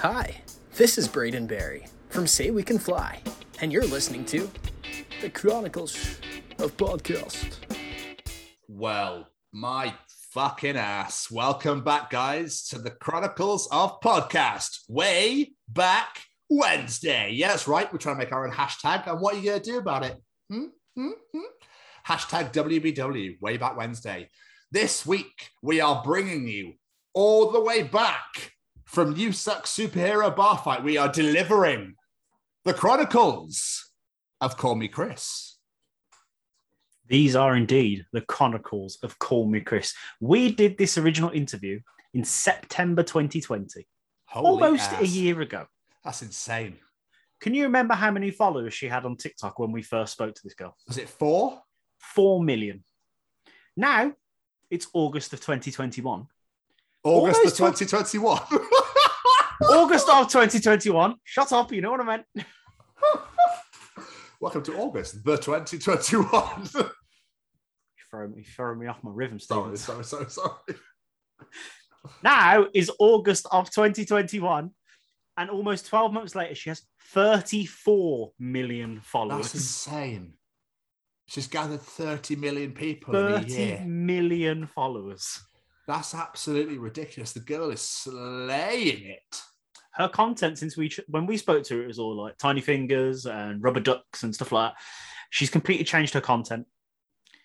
Hi, this is Braden Barry from Say We Can Fly, and you're listening to the Chronicles of Podcast. Well, my fucking ass. Welcome back, guys, to the Chronicles of Podcast. Way back Wednesday. Yes, right. We're trying to make our own hashtag. And what are you going to do about it? Hmm? Hmm? Hmm? Hashtag WBW, Way Back Wednesday. This week, we are bringing you all the way back from USUK Superhero Bar Fight. We are delivering the Chronicles of KallMeKris. These are indeed the chronicles of KallMeKris. We did this original interview in September 2020, Holy almost ass. a year ago. That's insane. Can you remember how many followers she had on TikTok when we first spoke to this girl? Was it four? Four million. Now it's August of 2021. August Almost of 2021. August of 2021. Shut up, you know what I meant. Welcome to August, the 2021. You're throwing, you're throwing me off my rhythm, sorry, sorry, sorry, sorry. Now is August of 2021, and almost 12 months later, she has 34 million followers. That's insane. She's gathered 30 million people in a 30 year. million followers. That's absolutely ridiculous. The girl is slaying it. Her content since we when we spoke to her, it was all like tiny fingers and rubber ducks and stuff like that. She's completely changed her content.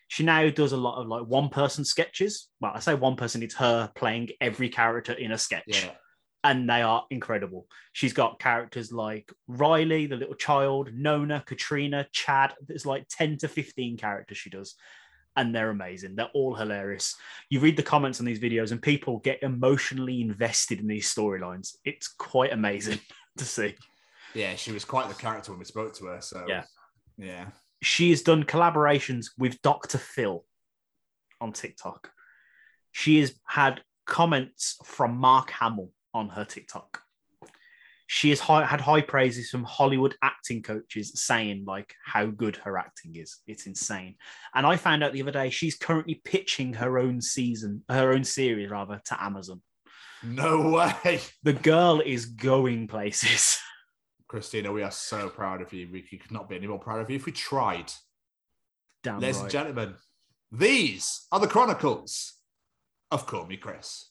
She now does a lot of like one person sketches. Well, I say one person, it's her playing every character in a sketch. Yeah. and they are incredible. She's got characters like Riley, the little child, Nona, Katrina, Chad. There's like 10 to 15 characters she does, and they're amazing. They're all hilarious. You read the comments on these videos, and people get emotionally invested in these storylines. It's quite amazing to see. Yeah, she was quite the character when we spoke to her. So, Yeah. Yeah. She has done collaborations with Dr. Phil on TikTok. She has had comments from Mark Hamill on her TikTok. She has high, had high praises from Hollywood acting coaches saying like how good her acting is. It's insane. And I found out the other day she's currently pitching her own season, her own series rather, to Amazon. No way. The girl is going places. Christina, we are so proud of you. We could not be any more proud of you if we tried. Damn Ladies right. and gentlemen, these are the Chronicles of KallMeKris.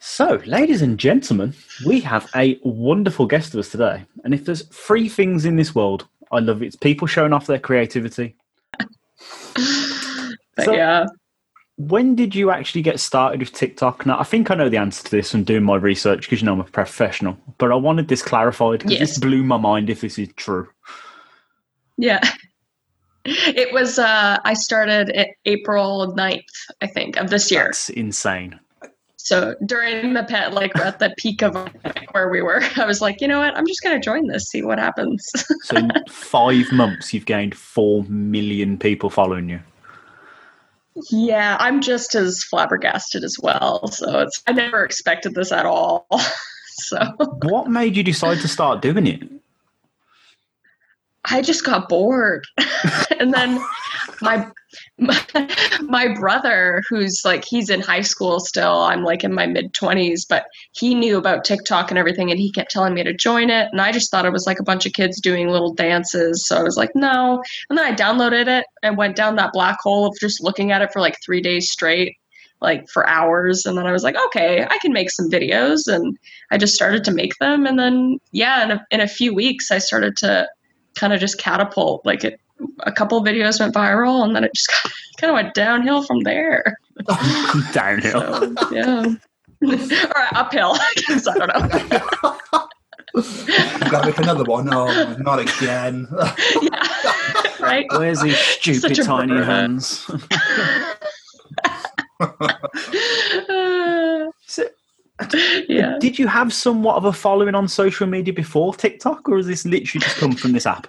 So, ladies and gentlemen, we have a wonderful guest with us today. And if there's three things in this world I love, it's people showing off their creativity. So- yeah, When did you actually get started with TikTok? Now, I think I know the answer to this from doing my research because you know I'm a professional, but I wanted this clarified because Yes. this blew my mind if this is true. yeah. It was uh I started April 9th, I think, of this year. That's insane. So during the pet like at the peak of where we were, I was like, you know what, I'm just gonna join this, see what happens. So, in five months, you've gained four million people following you. yeah, I'm just as flabbergasted as well. So it's I never expected this at all. so What made you decide to start doing it? I just got bored. and then my, my brother who's like he's in high school still. I'm like in my mid 20s, but he knew about TikTok and everything and he kept telling me to join it and I just thought it was like a bunch of kids doing little dances. So I was like, "No." And then I downloaded it and went down that black hole of just looking at it for like 3 days straight like for hours and then I was like, "Okay, I can make some videos." And I just started to make them and then yeah, in a, in a few weeks I started to kind of just catapult. Like it, a couple videos went viral, and then it just kind of went downhill from there. Downhill. So, yeah, or uphill. Because I don't know. I've got to make another one. No, not again. yeah, right. Where's these stupid tiny burden. hands? Uh, So, yeah. Did you have somewhat of a following on social media before TikTok, or has this literally just come from this app?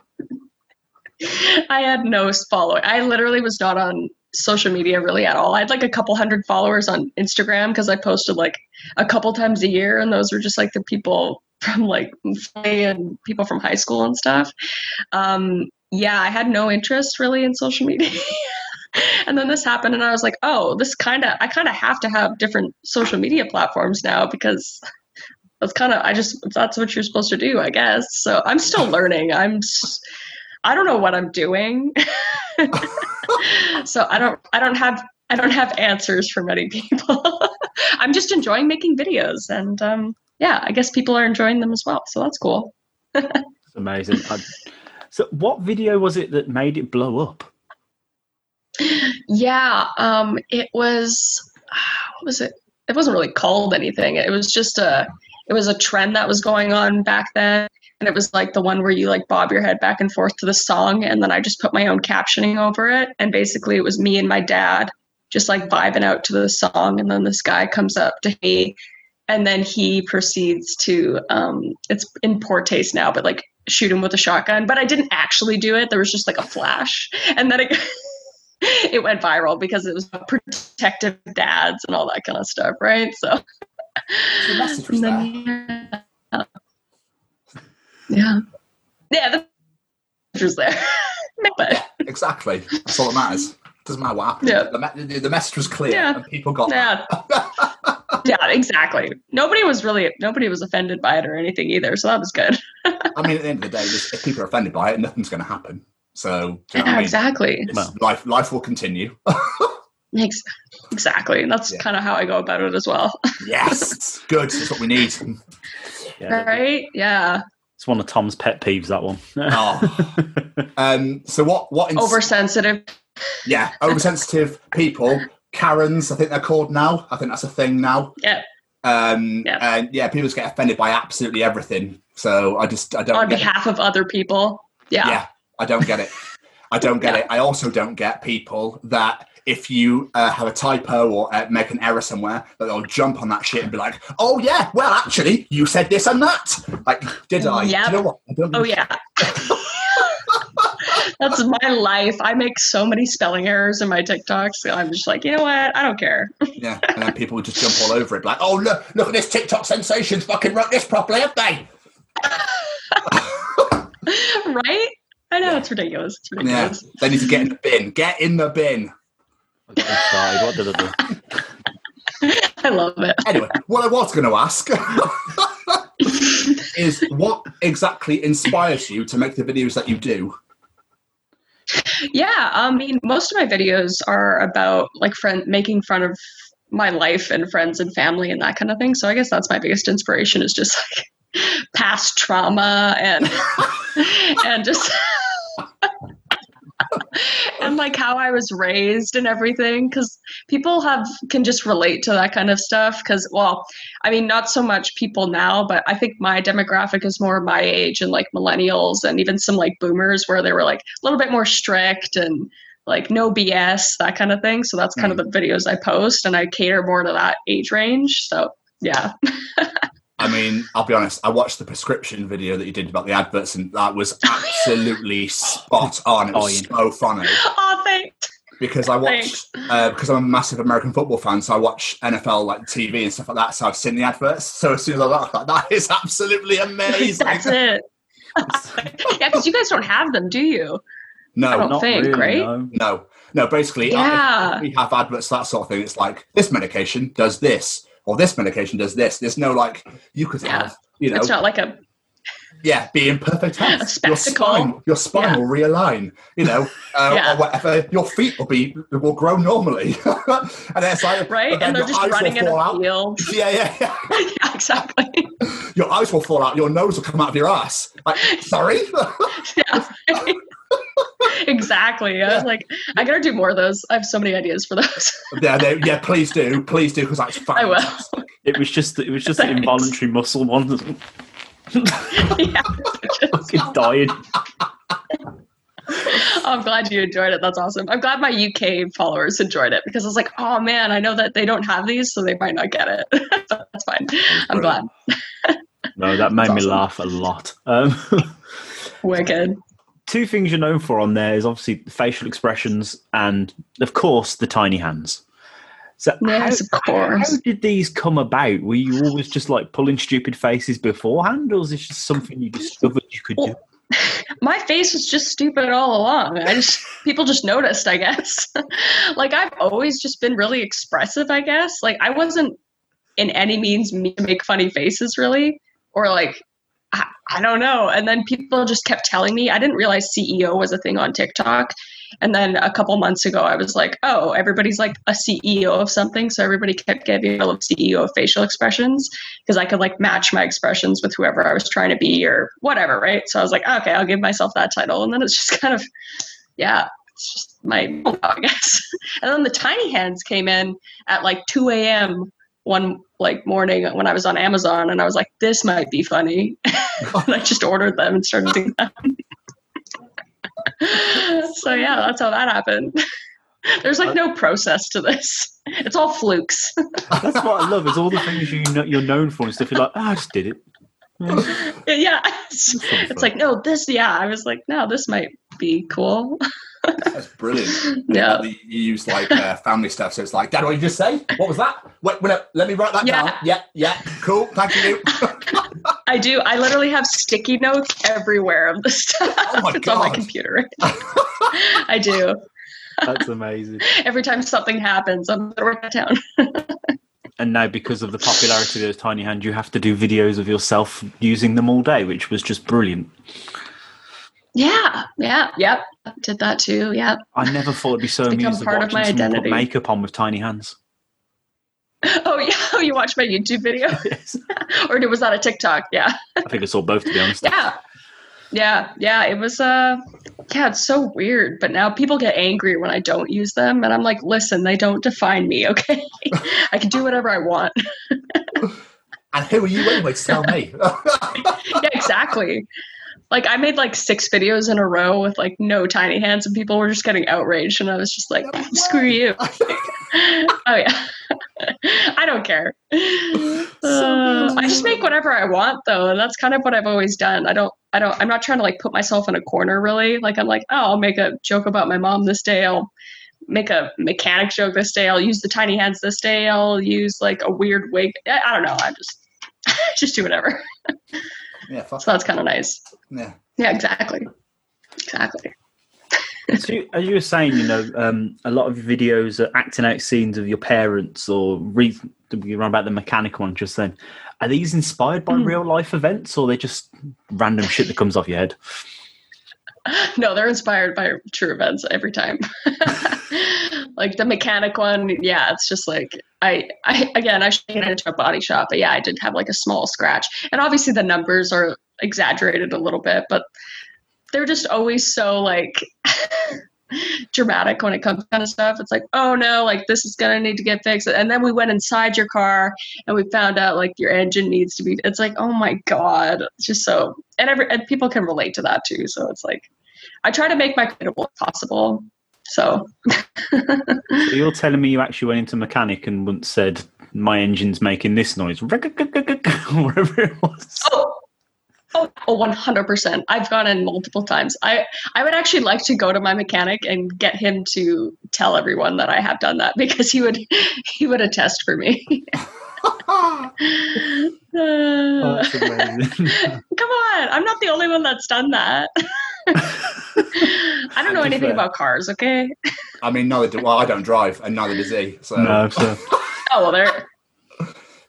I had no following. I literally was not on social media really at all. I had like a couple hundred followers on Instagram because I posted like a couple times a year, and those were just like the people from like and people from high school and stuff. Um, yeah, I had no interest really in social media. and then this happened, and I was like, oh, this kind of, I kind of have to have different social media platforms now because that's kind of I just that's what you're supposed to do, I guess. So I'm still learning. I'm s- I don't know what I'm doing. so I don't I don't have I don't have answers for many people. I'm just enjoying making videos and um yeah, I guess people are enjoying them as well. So that's cool. It's amazing. I, so, what video was it that made it blow up? Yeah, um, it was what was it? It wasn't really called anything. It was just a it was a trend that was going on back then, and it was like the one where you like bob your head back and forth to the song, and then I just put my own captioning over it, and basically it was me and my dad just like vibing out to the song, and then this guy comes up to me, and then he proceeds to um, it's in poor taste now, but like shoot him with a shotgun. But I didn't actually do it. There was just like a flash, and then it. it went viral because it was protective dads and all that kind of stuff, right? So, The yeah, yeah, the message was there. but Exactly. That's all that matters. Doesn't matter what happened. Yeah. The, me- the, the message was clear Yeah. and people got yeah, yeah, exactly. Nobody was really nobody was offended by it or anything either, so that was good. I mean, at the end of the day, if people are offended by it, nothing's going to happen. So, do you know Yeah, I mean? exactly. Well. life, life will continue. Exactly. And that's Yeah. kind of how I go about it as well. yes, good. That's what we need. Yeah, right? Yeah. It's one of Tom's pet peeves. That one. Oh. Um, so what? What? ins- Oversensitive. Yeah, oversensitive people. Karens, I think they're called now. I think that's a thing now. Yeah. Um, Yeah. And yeah, people just get offended by absolutely everything. So I just I don't On get behalf of other people. Yeah. yeah, I don't get it. I don't get Yeah. it. I also don't get people that if you uh, have a typo or uh, make an error somewhere, that they'll jump on that shit and be like, "Oh yeah, well actually, you said this and that." Like, did I? Yeah. You know what? Oh yeah. That's my life. I make so many spelling errors in my TikToks. I'm just like, you know what? I don't care. Yeah, and then people would just jump all over it, like, "Oh look, look at this TikTok sensations! Fucking wrote this properly, have they?" right? I know it's ridiculous. It's Yeah, ridiculous. they need to get in the bin. Get in the bin. I got. What did I do? I love it. Anyway, what I was going to ask is what exactly inspires you to make the videos that you do? Yeah, I mean, most of my videos are about like friend making fun of my life and friends and family and that kind of thing. So I guess that's my biggest inspiration is just like past trauma and and just and like how I was raised and everything because people have can just relate to that kind of stuff because well I mean not so much people now but I think my demographic is more my age and like millennials and even some like boomers where they were like a little bit more strict and like no BS that kind of thing. So that's kind of hmm. the videos I post and I cater more to that age range. So yeah I mean, I'll be honest, I watched the prescription video that you did about the adverts, and that was absolutely spot on. It was so funny oh thanks because I watch uh, because I'm a massive American football fan, so I watch NFL like TV and stuff like that. So I've seen the adverts. So as soon as I look, like, that is absolutely amazing. that's it yeah because you guys don't have them do you No, I don't Not think, really, right? no. No, no. Basically, Yeah. if we have adverts that sort of thing. It's like this medication does this, or this medication does this. There's no like you could Yeah. have, you know, it's not like a yeah, be in perfect health. Your spine, your spine Yeah. will realign. You know, uh, Yeah. or whatever. Your feet will be will grow normally, and it's like right then and they're just running in a field Yeah, yeah, yeah. yeah exactly Your eyes will fall out. Your nose will come out of your ass. Like, sorry. yeah exactly i was like i gotta do more of those i have so many ideas for those yeah, they, yeah. Please do, please do, because that's fun. I will. It was just it was just the Thanks. involuntary muscle one that yeah fucking died. i'm glad you enjoyed it that's awesome i'm glad my uk followers enjoyed it because i was like oh man i know that they don't have these so they might not get it but that's fine i'm glad No, that made That's me awesome. laugh a lot. Um, wicked two things you're known for on there is obviously facial expressions and, of course, the tiny hands. So Yes, how, of course. How did these come about? Were you always just like pulling stupid faces beforehand, or is this just something you discovered you could do? my face was just stupid all along. I just people just noticed, I guess. like I've always just been really expressive, I guess. Like I wasn't in any means me to make funny faces really or like I, don't know and then people just kept telling me i didn't realize ceo was a thing on tiktok and then a couple months ago i was like oh everybody's like a ceo of something so everybody kept giving me a ceo of facial expressions because i could like match my expressions with whoever i was trying to be or whatever right so i was like okay i'll give myself that title and then it's just kind of yeah it's just my I guess. And then the tiny hands came in at like 2 a.m. one like morning when I was on Amazon, and I was like, "This might be funny," and I just ordered them and started doing them. so yeah, that's how that happened. There's like no process to this. It's all flukes. That's what I love. Is all the things you know, you're known for and stuff. You're like, oh, I just did it. yeah, it's, it's like no, this. Yeah, I was like, no, this might be cool. That's brilliant. Yeah. You use like uh, family stuff, so it's like, Dad, what did you just say? What was that? Wait, wait, let me write that Yeah. down. Yeah, yeah, cool. Thank you. I do. I literally have sticky notes everywhere of the stuff. Oh my it's on my computer. I do. That's amazing. Every time something happens, I'm gonna write it down. And now, because of the popularity of those tiny hands, you have to do videos of yourself using them all day, which was just brilliant. Yeah, yeah, yep. Did that too. Yeah. I never thought it'd be so It's become amused part of watching my someone identity. put makeup on with tiny hands. Oh yeah. Oh, you watched my YouTube video, Yes. or was that a TikTok? Yeah. I think I saw both, to be honest. Yeah. Yeah. Yeah. It was. Uh. Yeah. It's so weird. But now people get angry when I don't use them, and I'm like, listen, they don't define me. Okay. I can do whatever I want. and who are you anyway to tell me? yeah, exactly. Like I made like six videos in a row with like no tiny hands, and people were just getting outraged, and I was just like, No "Screw you!" oh yeah, I don't care. Uh, I just make whatever I want though, and that's kind of what I've always done. I don't, I don't, I'm not trying to like put myself in a corner really. Like I'm like, oh, I'll make a joke about my mom this day. I'll make a mechanic joke this day. I'll use the tiny hands this day. I'll use like a weird wig. I, I don't know. I just, just do whatever. Yeah, fuck. So that's kind of nice. Yeah. Yeah, exactly. Exactly. So, you- as you were saying, you know, um, a lot of your videos are acting out scenes of your parents, or re- you run about the mechanic one just then. Are these inspired by Mm. real life events, or they just random shit that comes off your head? No, they're inspired by true events every time. like the mechanic one, yeah, it's just like I, I again, I should get into a body shop, but yeah, I did have like a small scratch, and obviously the numbers are exaggerated a little bit, but they're just always so like dramatic when it comes to kind of stuff. It's like, oh no, like this is gonna need to get fixed, and then we went inside your car and we found out like your engine needs to be. It's like, oh my god, it's just so, and every and people can relate to that too. So it's like, I try to make my credible possible. So So you're telling me you actually went into mechanic and once said, "My engine's making this noise," whatever it was. oh. Oh, oh, 100%. I've gone in multiple times. I, I would actually like to go to my mechanic and get him to tell everyone that I have done that because he would he would attest for me. Oh. Come on, I'm not the only one that's done that. I don't know anything fair. about cars, okay? I mean, neither do well. I don't drive, and neither does he. So, no, so Oh, well, they're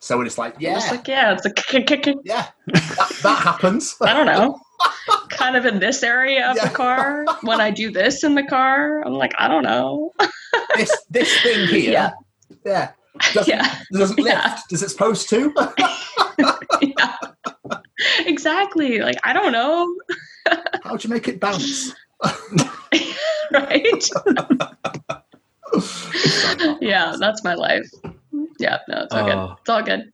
so when it's like, yeah, just like, yeah, it's a yeah, that, that happens. I don't know. kind of in this area of Yeah. the car. When I do this in the car, I'm like, I don't know. this this thing here, Yeah. yeah, doesn't, Yeah. doesn't lift. Yeah. Does it supposed to? yeah. Exactly. Like, I don't know. How'd you make it bounce? right? yeah, that's my life. Yeah, no, it's all good. Oh. It's all good.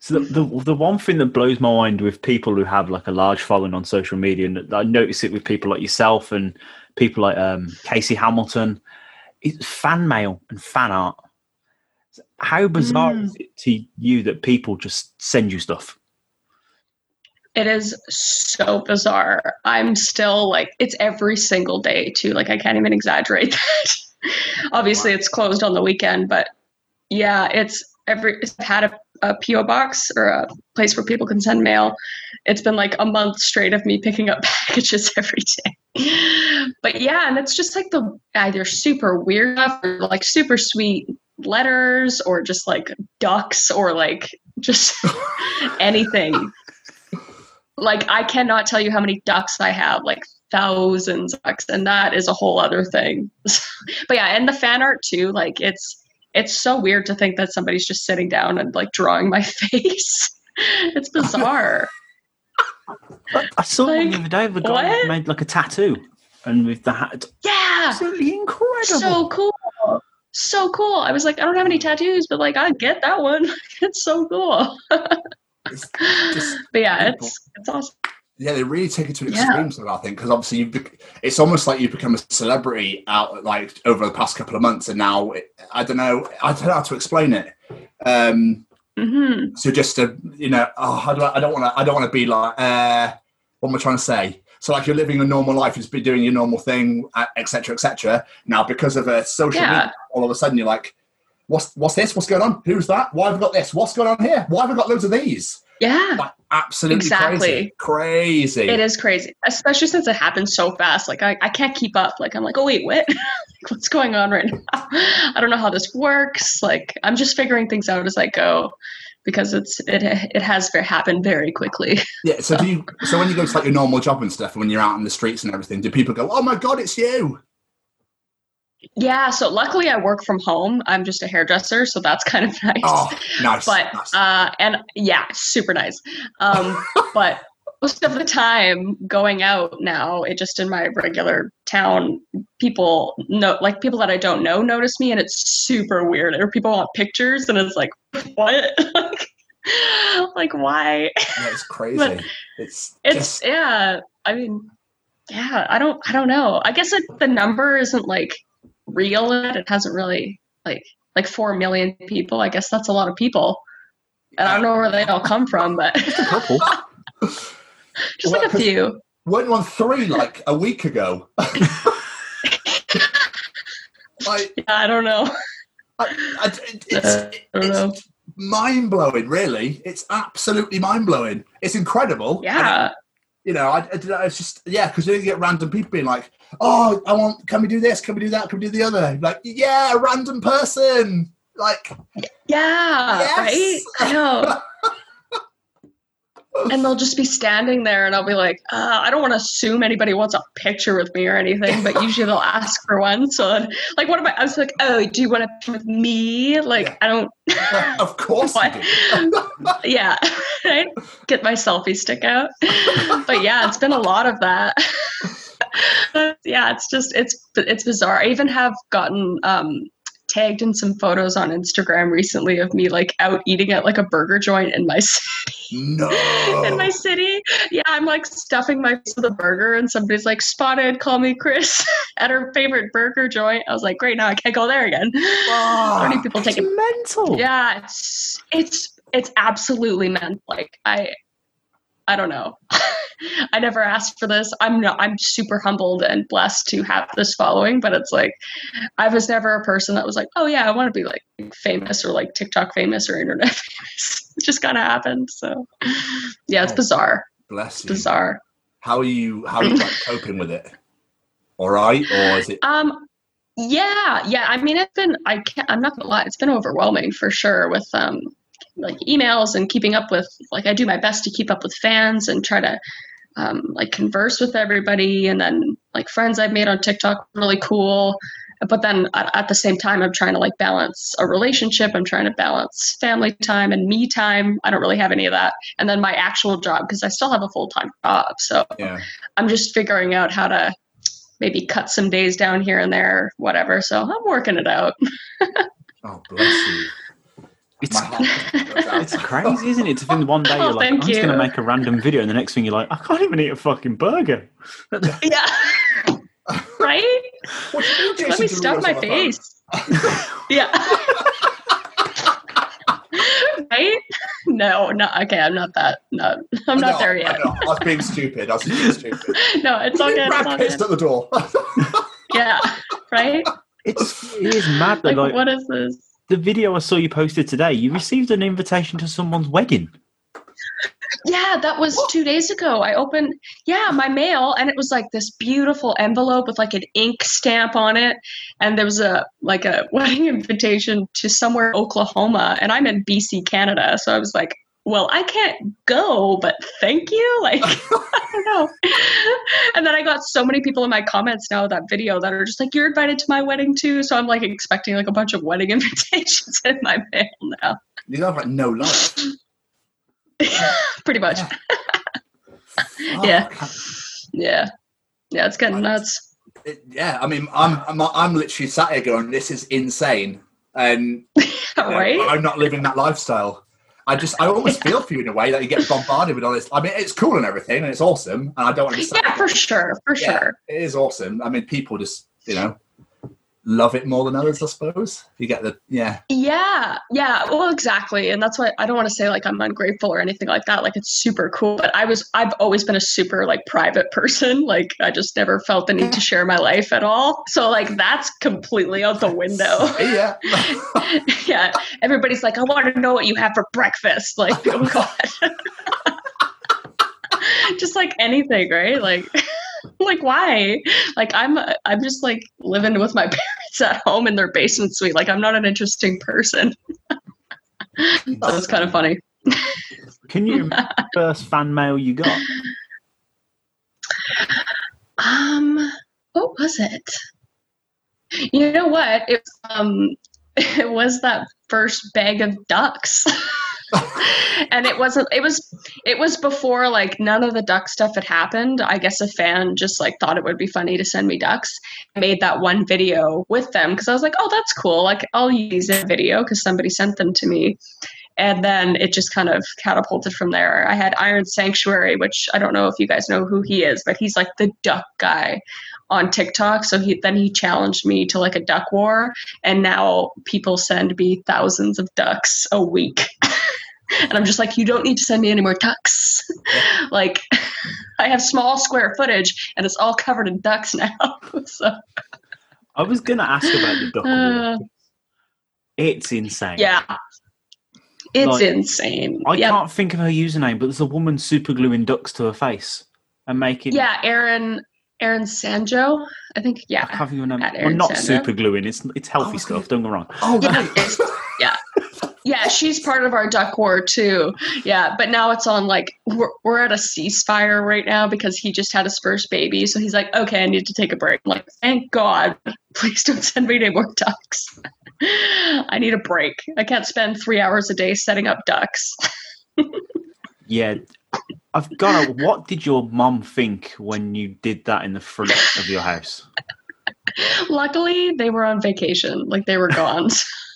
So the, the the one thing that blows my mind with people who have like a large following on social media, and I notice it with people like yourself and people like um, Casey Hamilton, is fan mail and fan art. How bizarre Mm. is it to you that people just send you stuff? It is so bizarre. I'm still like, it's every single day too. Like, I can't even exaggerate that. Obviously, it's closed on the weekend, but yeah, it's every. I've had a, a PO box or a place where people can send mail. It's been like a month straight of me picking up packages every day. But yeah, and it's just like the either super weird stuff or like super sweet letters or just like ducks or like just anything. Like I cannot tell you how many ducks I have, like thousands of ducks, and that is a whole other thing. but yeah, and the fan art too, like it's it's so weird to think that somebody's just sitting down and like drawing my face. it's bizarre. I saw one Like, the other day of a guy what? made like a tattoo, and with the hat, yeah. absolutely incredible. so cool so cool i was like i don't have any tattoos but like i get that one it's so cool It's just but yeah people. it's it's awesome yeah, they really take it to an Yeah. extreme. So I think because obviously you've bec- it's almost like you've become a celebrity out like over the past couple of months, and now it, I don't know, I don't know how to explain it. Um, hmm so just to you know, oh, I, don't want to, I don't want to be like, uh, what am I trying to say? So like you're living a normal life, just be doing your normal thing, etc., etc. Now because of a social Yeah. media, all of a sudden you're like, what's what's this? What's going on? Who's that? Why have we got this? What's going on here? Why have we got loads of these? yeah Like absolutely Exactly. crazy, crazy. it is crazy especially since it happens so fast like i, I can't keep up like i'm like oh wait what like, what's going on right now i don't know how this works like i'm just figuring things out as i go because it's it it has happened very quickly Yeah. So do you? So when you go to like your normal job and stuff, and when you're out in the streets and everything, do people go, "Oh my god, it's you"? Yeah so luckily i work from home i'm just a hairdresser so that's kind of nice Oh, nice. but nice. uh and yeah super nice um but most of the time going out now it just in my regular town people know like people that i don't know notice me and it's super weird or people want pictures and it's like what like, like why yeah, it's crazy. but it's it's just yeah i mean yeah i don't i don't know i guess it, the number isn't like real yet it hasn't really like like 4 million people i guess that's a lot of people and i don't know where they all come from but a couple. just like a few weren't on three like a week ago? like, yeah, i don't know I, I, it- it's, Uh, I don't know. it's mind blowing. Really, it's absolutely mind blowing. It's incredible. It- yeah you know, I, I it's just yeah, because you get random people being like, "Oh, I want. Can we do this? Can we do that? Can we do the other?" Like, yeah, a random person. Like, yeah Yes. right i know and they'll just be standing there and i'll be like uh, i don't want to assume anybody wants a picture with me or anything but usually they'll ask for one. So then, like what am i i was like oh do you want a picture with me? Like Yeah. i don't of course do. yeah. Right? Get my selfie stick out. But yeah it's been a lot of that. Yeah it's just it's it's bizarre. I even have gotten um tagged in some photos on instagram recently of me like out eating at like a burger joint in my city No. in my city yeah i'm like stuffing my face with a burger and somebody's like spotted KallMeKris at her favorite burger joint i was like great now i can't go there again ah, how many people take it mental. yeah it's it's it's absolutely mental. like i i don't know i never asked for this i'm not i'm super humbled and blessed to have this following but it's like i was never a person that was like oh yeah i want to be like famous or like tiktok famous or internet famous it just kind of happened so yeah it's Oh. bizarre Bless it's you. bizarre How are you? How are you like, coping with it? All right, or is it? Um, yeah, yeah. I mean, it's been I can't. I'm not gonna lie. It's been overwhelming for sure with um, like emails and keeping up with. Like, I do my best to keep up with fans and try to um, like converse with everybody. And then like friends I've made on TikTok, really cool. But then at, the same time, I'm trying to like balance a relationship. I'm trying to balance family time and me time. I don't really have any of that. And then my actual job because I still have a full time job. So Yeah. I'm just figuring out how to maybe cut some days down here and there, whatever. So I'm working it out. Oh, bless you. It's, My heart goes out. it's crazy, isn't it? To think one day Oh, you're like, I'm thank just going to make a random video, and the next thing you're like, I can't even eat a fucking burger. Yeah. right? What you do, Let me stuff my on the phone? face. yeah. right? No, no. Okay, I'm not that. No, I'm not No, there yet. know. I was being stupid. I was being stupid. No, it's all good. It's all Brad Pitt's at the door. Yeah. Right? It's it is mad that Like, like, what is this? The video I saw you posted today. You received an invitation to someone's wedding. Yeah, that was two days ago. I opened, yeah, my mail, and it was like this beautiful envelope with like an ink stamp on it, and there was a like a wedding invitation to somewhere Oklahoma, and I'm in BC, Canada, so I was like, well, I can't go, but thank you. Like, I don't know. And then I got so many people in my comments now that video that are just like, you're invited to my wedding too. So I'm like expecting like a bunch of wedding invitations in my mail now. You have like no life. Pretty much. Yeah. Oh, yeah. Yeah, it's getting nuts. It- yeah, I mean, I'm, I'm I'm literally sat here going, "This is insane," and you know. I'm not living that lifestyle. I just, I almost feel for you in a way that you get bombarded with all this. I mean, it's cool and everything, and it's awesome, and I don't understand. Yeah, for sure. For Yeah, sure. it is awesome. I mean, people just, you know, love it more than others, I suppose. You get the, yeah, Yeah, yeah, well, exactly, and that's why I don't want to say like I'm ungrateful or anything like that. Like it's super cool, but I was I've always been a super like private person. Like I just never felt the need to share my life at all. So like that's completely out the window. yeah. yeah, everybody's like, I want to know what you have for breakfast. Like, oh god, just like anything, right? Like. like why? Like i'm i'm just like living with my parents at home in their basement suite. Like i'm not an interesting person. So that's kind of funny. Can you first fan mail you got? um what was it? You know what? It um it was that first bag of ducks and it wasn't it was it was before like none of the duck stuff had happened. I guess a fan just like thought it would be funny to send me ducks. I made that one video with them because i was like oh that's cool. Like i'll use a video because somebody sent them to me. And then it just kind of catapulted from there. I had iron sanctuary which i don't know if you guys know who he is but he's like the duck guy on tiktok. So he then he challenged me to like a duck war. And now people send me thousands of ducks a week and I'm just like, you don't need to send me any more ducks. like, I have small square footage, and it's all covered in ducks now. so, I was going to ask about the duck. uh. It's insane. yeah, it's Like, insane. I yeah, can't think of her username, but there's a woman super gluing ducks to her face and making. yeah, Aaron, Aaron Sanjo, I think. Yeah, I can't think of her name. Well, not Sandra. super gluing. It's it's healthy Oh, stuff. Don't go wrong. Oh, yeah, right. it's- yeah. She's part of our duck war too. Yeah, but now it's on like we're, we're at a ceasefire right now because he just had his first baby. So he's like, okay, I need to take a break. I'm like, thank God, please don't send me any more ducks. I need a break. I can't spend three hours a day setting up ducks. Yeah, I've got. to What did your mom think when you did that in the front of your house? Luckily, they were on vacation, like they were gone.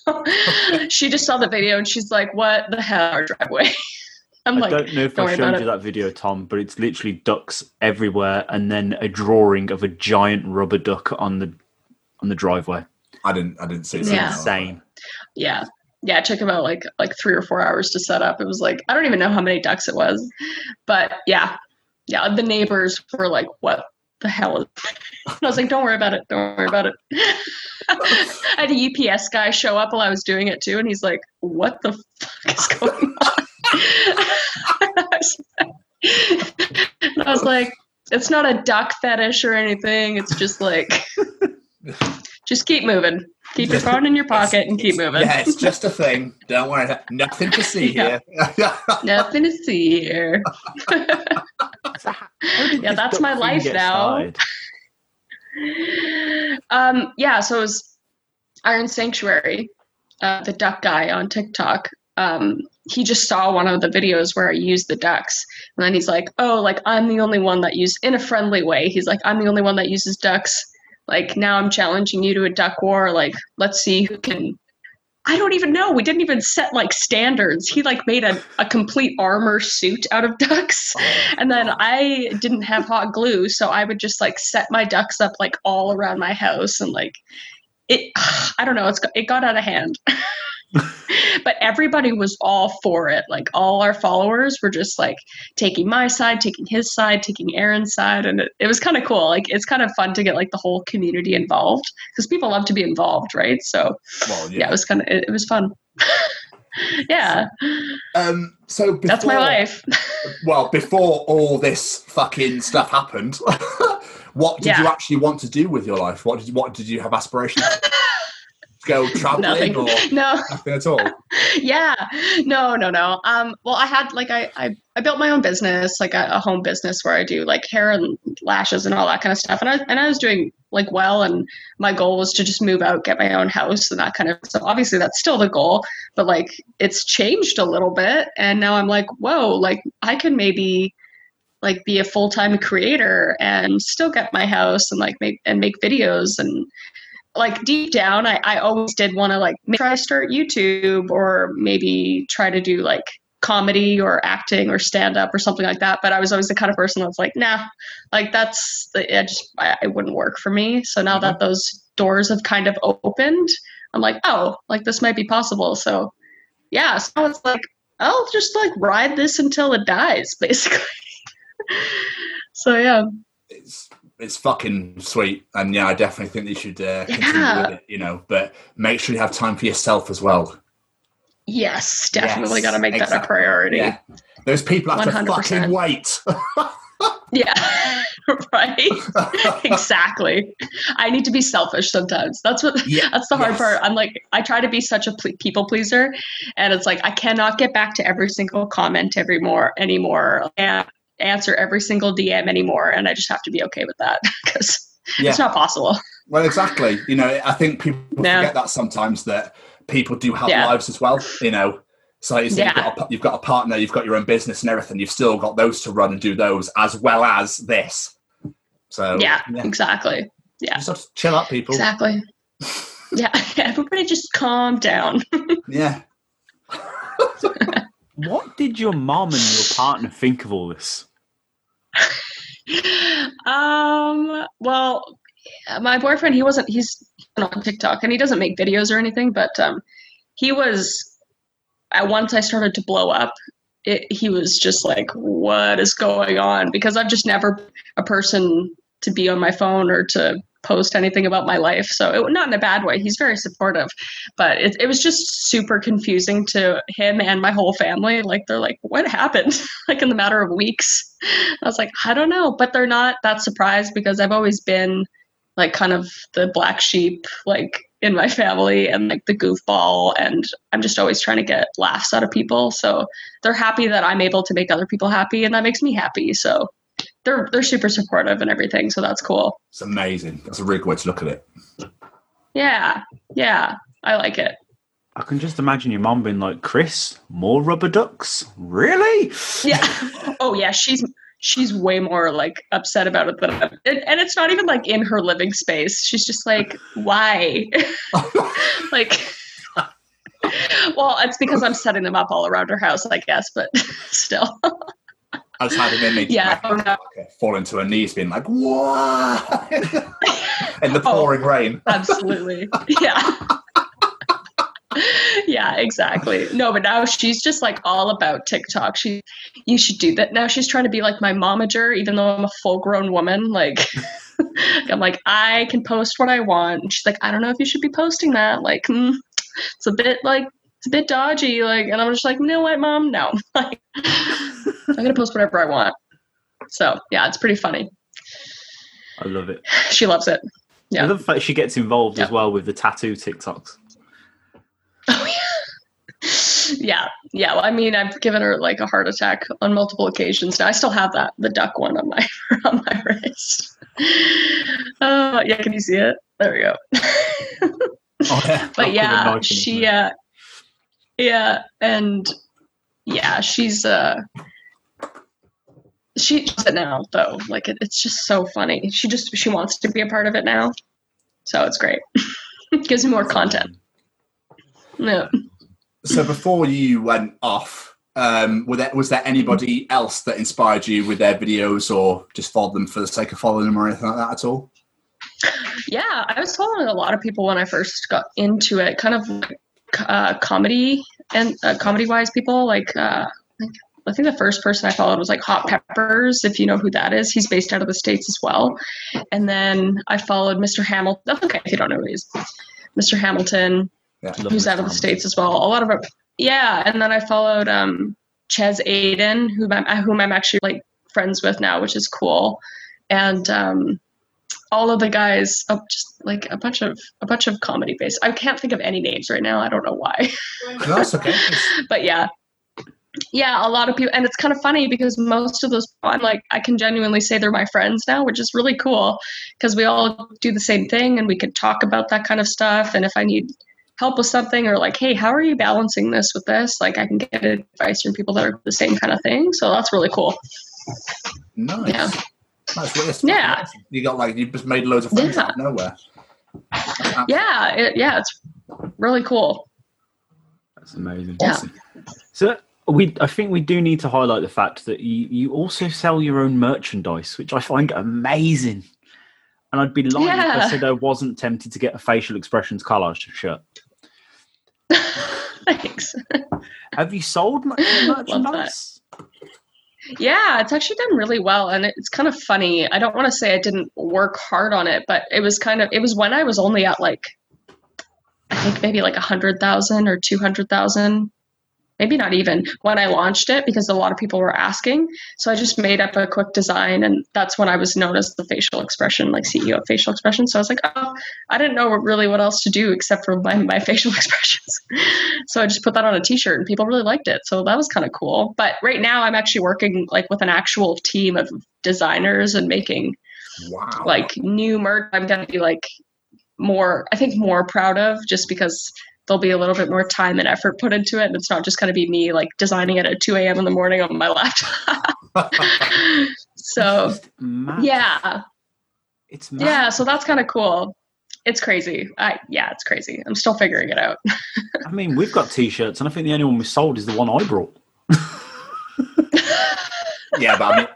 So she just saw the video and she's like, "What the hell, our driveway?" I'm like, I like, don't know if don't I've worry shown you it. that video, Tom, but it's literally ducks everywhere, and then a drawing of a giant rubber duck on the on the driveway. I didn't, I didn't see It's that. Yeah. insane. yeah yeah it took about like like three or four hours to set up it was like i don't even know how many ducks it was but yeah yeah the neighbors were like what the hell is and i was like don't worry about it don't worry about it i had a ups guy show up while i was doing it too and he's like what the fuck is going on I was- and i was like it's not a duck fetish or anything it's just like just keep moving keep your phone in your pocket and keep moving Yeah, it's just a thing. Don't worry. Nothing to see Yeah. here. Nothing to see here. So how- how did Yeah, that's my life now. um, yeah, so it was Iron Sanctuary, uh, the duck guy on TikTok. Um, he just saw one of the videos where I used the ducks, and then he's like, "Oh, like I'm the only one that use in a friendly way." He's like, "I'm the only one that uses ducks. Like now I'm challenging you to a duck war. Like let's see who can." I don't even know. We didn't even set like standards. He like made a, a complete armor suit out of ducks. Oh and then I didn't have hot glue, so I would just like set my ducks up like all around my house and like it I don't know, it's got- it got out of hand. but everybody was all for it. Like all our followers were just like taking my side, taking his side, taking Aaron's side and it, it was kind of cool. Like it's kind of fun to get like the whole community involved because people love to be involved, right? So well, yeah, it was kind of it, it was fun. yeah, Um, so before, that's my life. Well, before all this fucking stuff happened, what did Yeah. you actually want to do with your life? What did you, what did you have aspirations? Go traveling or no, nothing at all? yeah, no, no, no. Um, well, I had like I, I, I built my own business, like a, a home business where I do like hair and lashes and all that kind of stuff, and I and I was doing like well, and my goal was to just move out, get my own house, and that kind of. So obviously that's still the goal, but like it's changed a little bit, and now I'm like, whoa, like I can maybe like be a full time creator and still get my house and like make and make videos and like deep down I, I always did want to like try to start YouTube or maybe try to do like comedy or acting or stand up or something like that. But I was always the kind of person that's like, nah, like that's the it just I, it wouldn't work for me. So now that mm-hmm. those doors have kind of opened, I'm like, oh, like this might be possible. So yeah, so it's like I'll just like ride this until it dies, basically. so yeah. It's it's fucking sweet, and yeah, I definitely think you should uh, continue Yeah. with it. You know, but make sure you have time for yourself as well. Yes, definitely Yes, got to make that a priority. Yeah, those people have to 100%. fucking wait. Yeah, right. exactly. I need to be selfish sometimes. That's what. Yeah, That's the hard yes. part. I'm like, I try to be such a ple- people pleaser, and it's like I cannot get back to every single comment every more anymore and answer every single DM anymore, and I just have to be okay with that because Yeah. it's not possible. Well, exactly. You know, I think people Yeah. forget that sometimes that people do have Yeah. lives as well. You know, so you say you've, got a, you've got a partner, you've got your own business and everything. You've still got those to run and do those as well as this. So yeah, exactly. Yeah, just have to chill out, people. exactly. yeah, everybody just calm down. Yeah. What did your mom and your partner think of all this? um well my boyfriend he wasn't he's on tiktok and he doesn't make videos or anything but um he was uh, once i started to blow up it, he was just like what is going on because i've just never a person to be on my phone or to post anything about my life so it, not in a bad way he's very supportive but it, it was just super confusing to him and my whole family like they're like what happened like in the matter of weeks I was like, I don't know, but they're not that surprised because I've always been like kind of the black sheep, like in my family and like the goofball. And I'm just always trying to get laughs out of people. So they're happy that I'm able to make other people happy and that makes me happy. So they're, they're super supportive and everything. So that's cool. It's amazing. That's a really good way to look at it. Yeah. Yeah. I like it. I can just imagine your mom being like, Kris, more rubber ducks? Really? Yeah. oh yeah. She's, she's way more like upset about it than I'm, and, and it's not even like in her living space. She's just like, why? like well it's because i'm setting them up all around her house i guess but still I just had an image Yeah, like, oh, no. like, fall into her knees, being like, "What?" in the Oh. pouring rain. absolutely yeah yeah exactly no but now she's just like all about tiktok she you should do that now she's trying to be like my momager even though i'm a full grown woman like i'm like i can post what i want and she's like i don't know if you should be posting that like hmm, it's a bit like it's a bit dodgy like and i'm just like no what mom no like i'm gonna post whatever i want so yeah it's pretty funny I love it. she loves it Yeah. I love the fact she gets involved as well with the tattoo TikToks. Oh yeah. Yeah, yeah. Well, I mean, I've given her like a heart attack on multiple occasions. Now I still have that the duck one on my on my wrist. Uh, yeah, can you see it? There we go. Oh, yeah. but with a knife yeah, she uh, yeah, and yeah, she's uh, she does it now though. Like it, it's just so funny. She just she wants to be a part of it now, so it's great. Gives me more content. Yeah. So before you went off, um, were there, was there anybody else that inspired you with their videos, or just followed them for the sake of following them, or anything like that at all? Yeah, I was following a lot of people when I first got into it, kind of like, uh, comedy and uh, comedy wise people. Like, uh, I think the first person I followed was like Hot Peppers, if you know who that is. He's based out of the States as well. And then I followed Mr. Hamilton. That's okay if you don't know who he is. Mr. Hamilton, Yeah. Who's Mr. out of the States as well. A lot of our, yeah, and then I followed um Ches Aiden, whom I'm whom I'm actually like friends with now, which is cool. And um all of the guys just like a bunch of a bunch of comedy based. I can't think of any names right now. I don't know why. No, that's okay. but yeah. Yeah, a lot of people and it's kind of funny because most of those I'm like I can genuinely say they're my friends now, which is really cool because we all do the same thing and we can talk about that kind of stuff and if I need help with something or like hey how are you balancing this with this like i can get advice from people that are the same kind of thing so that's really cool Nice. Yeah. That's weird. Yeah. You got like you just made loads of friends out of nowhere. yeah it, yeah it's really cool That's amazing. Yeah. Awesome. So we, I think we do need to highlight the fact that you, you also sell your own merchandise, which I find amazing. And I'd be lying if I said I wasn't tempted to get a facial expressions collage shirt. thanks Have you sold mu- merchandise? Yeah it's actually done really well and it's kind of funny. I don't want to say i didn't work hard on it but it was kind of it was when i was only at like i think maybe like a hundred thousand or two hundred thousand maybe not even when I launched it because a lot of people were asking. So I just made up a quick design, and that's when I was known as the facial expression, like CEO of facial expression. So I was like, oh, I didn't know really what else to do except for my, my facial expressions. so I just put that on a T-shirt, and people really liked it. So that was kind of cool. But right now, I'm actually working like with an actual team of designers and making Wow. like new merch. I'm gonna be like more, I think, more proud of just because there'll be a little bit more time and effort put into it. And it's not just going to be me like designing it at 2 a.m. in the morning on my laptop. so, yeah. It's mad. Yeah. So that's kind of cool. It's crazy. I, yeah, it's crazy. I'm still figuring it out. I mean, we've got t-shirts, and I think the only one we sold is the one I brought. yeah, but I mean,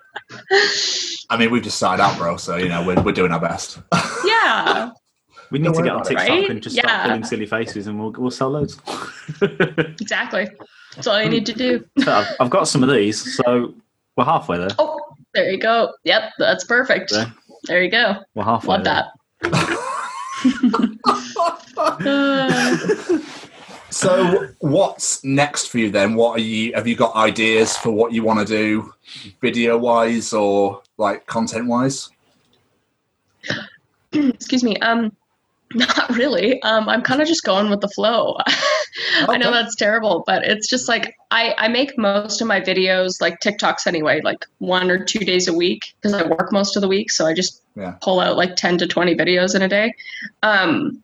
I mean, we've just started out, bro. So you know, we're we're doing our best. yeah. We need Don't to get on about it. TikTok Right? and just Yeah. start pulling silly faces, and we'll we'll sell loads. Exactly. That's all you need to do. so I've, I've got some of these, so we're halfway there. Oh, there you go. Yep. That's perfect. There. There you go. We're halfway. Love there. that. So, what's next for you then? What are you? Have you got ideas for what you want to do, video wise or like content wise? excuse me um not really. Um i'm kind of just going with the flow. I know that's terrible but it's just like i i make most of my videos like tiktoks anyway like one or two days a week because i work most of the week so i just Yeah. pull out like 10 to 20 videos in a day. Um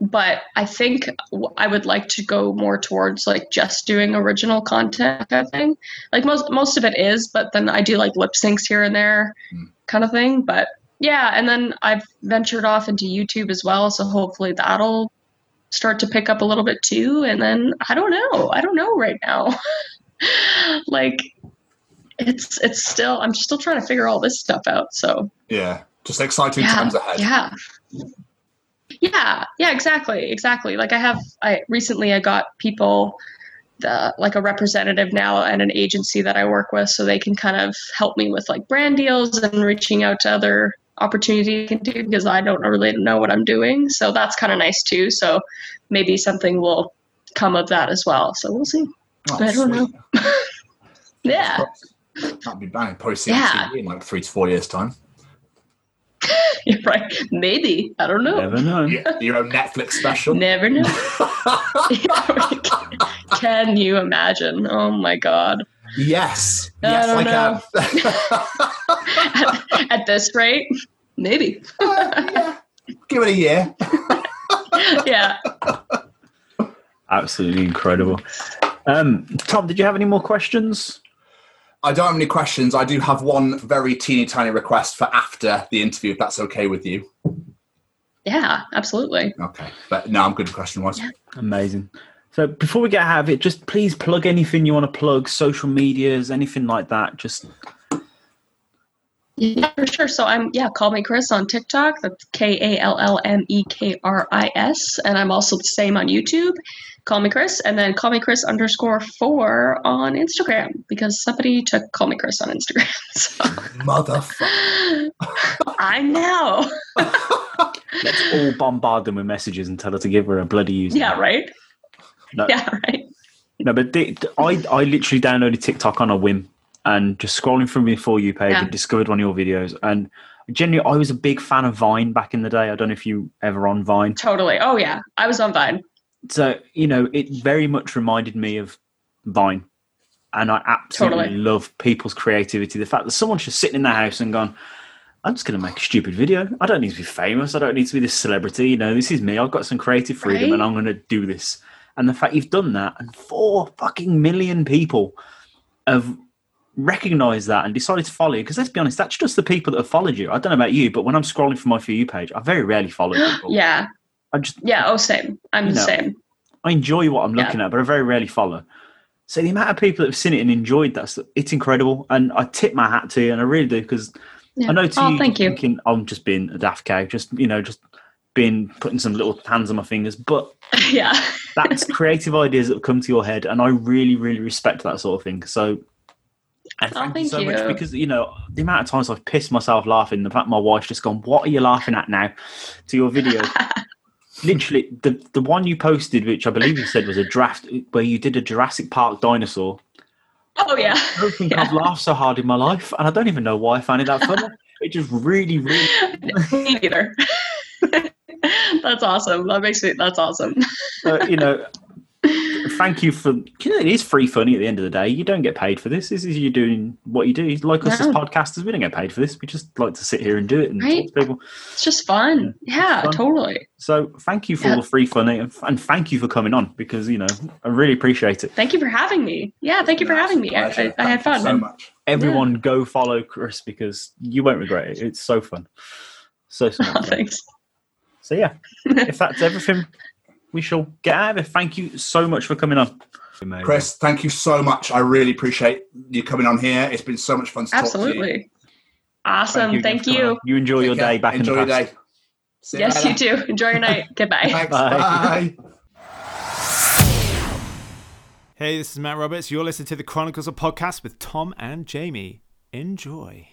but i think I would like to go more towards like just doing original content kind of thing. Like most most of it is but then i do like lip syncs here and there Hmm. kind of thing but yeah and then i've ventured off into youtube as well so hopefully that'll start to pick up a little bit too and then i don't know i don't know right now. Like it's it's still i'm still trying to figure all this stuff out so. Yeah, just exciting yeah times ahead. yeah. Yeah yeah exactly exactly. Like i have i recently i got people the like a representative now and an agency that i work with so they can kind of help me with like brand deals and reaching out to other opportunities I can do because i don't really know what i'm doing so that's kind of nice too so maybe something will come of that as well so we'll see Oh, I don't know. yeah That'd be bang. Probably see Yeah. in like three to four years' time. you're right maybe i don't know Never know. Yeah, your own Netflix special. never know Can you imagine? Oh my god. Yes. I Yes, don't I can. At, at this rate, maybe. yeah. Give it a year. yeah. Absolutely incredible. Um, Tom, did you have any more questions? I don't have any questions. I do have one very teeny tiny request for after the interview, if that's okay with you. Yeah, absolutely. Okay. But no, I'm good question wise. Amazing. So before we get out of it, just please plug anything you want to plug, social medias, anything like that. Just Yeah, for sure. So I'm yeah, KallMeKris on TikTok. That's K A L L M E K R I S. And I'm also the same on YouTube. KallMeKris. And then KallMeKris underscore four on Instagram because somebody took KallMeKris on Instagram. So Motherfucker. I know. let's all bombard them with messages and tell her to give her a bloody user. Yeah, right? No. Yeah, right. No, but the, I I literally downloaded TikTok on a whim and just scrolling through my for you page Yeah. and discovered one of your videos. And generally, I was a big fan of Vine back in the day. I don't know if you ever on Vine. Totally. Oh yeah, I was on Vine. So you know, it very much reminded me of Vine, and I absolutely Totally. love people's creativity. The fact that someone's just sitting in their house and gone. I'm just going to make a stupid video. I don't need to be famous. I don't need to be this celebrity. You know, this is me. I've got some creative freedom Right? and I'm going to do this. And the fact you've done that and four fucking million people have recognized that and decided to follow you. Because let's be honest, that's just the people that have followed you. I don't know about you, but when I'm scrolling for my For You page, I very rarely follow people. yeah. I just, Yeah. Oh, same. I'm the know. same. I enjoy what I'm Yeah. looking at, but I very rarely follow. So the amount of people that have seen it and enjoyed that, it's incredible. And I tip my hat to you, and I really do, because Yeah. I know to oh, you, thank you. thinking I'm just being a daft cow, just you know, just being putting some little hands on my fingers. But yeah. that's creative ideas that come to your head, and I really, really respect that sort of thing. So, and Oh, thank, you thank so much because you know the amount of times I've pissed myself laughing. The fact my wife's just gone, "What are you laughing at now?" To your video. Literally, the the one you posted, which I believe you said was a draft, where you did a Jurassic Park dinosaur. Oh yeah. I don't think Yeah. I've laughed so hard in my life, and I don't even know why I found it that funny. It just really, really Me neither. that's awesome. That makes me. That's awesome. uh, you know, thank you for. You know, it is free funny at the end of the day. You don't get paid for this. This is you doing what you do. Like us as podcasters, we don't get paid for this. We just like to sit here and do it and talk to people. It's just fun. Yeah. fun. Totally. So thank you for Yeah. all the free funny and, and thank you for coming on because you know I really appreciate it. Thank you for having me. Yeah. Thank you for having me. I, I, I had fun. so much. Everyone, go follow Kris because you won't regret it. It's so fun, so so. Oh, much fun. thanks. So yeah, if that's everything, we shall get out of it. Thank you so much for coming on, Kris, thank you so much. I really appreciate you coming on here. It's been so much fun to talk to you. Absolutely. Awesome. Thank for coming you. You enjoy your care. day back Enjoy in your the past. day. Yes, later. you too. Enjoy your night. Goodbye. Thanks. Bye. Bye. Hey, this is Matt Roberts. You're listening to the Chronicles of Podcast with Tom and Jamie. Enjoy.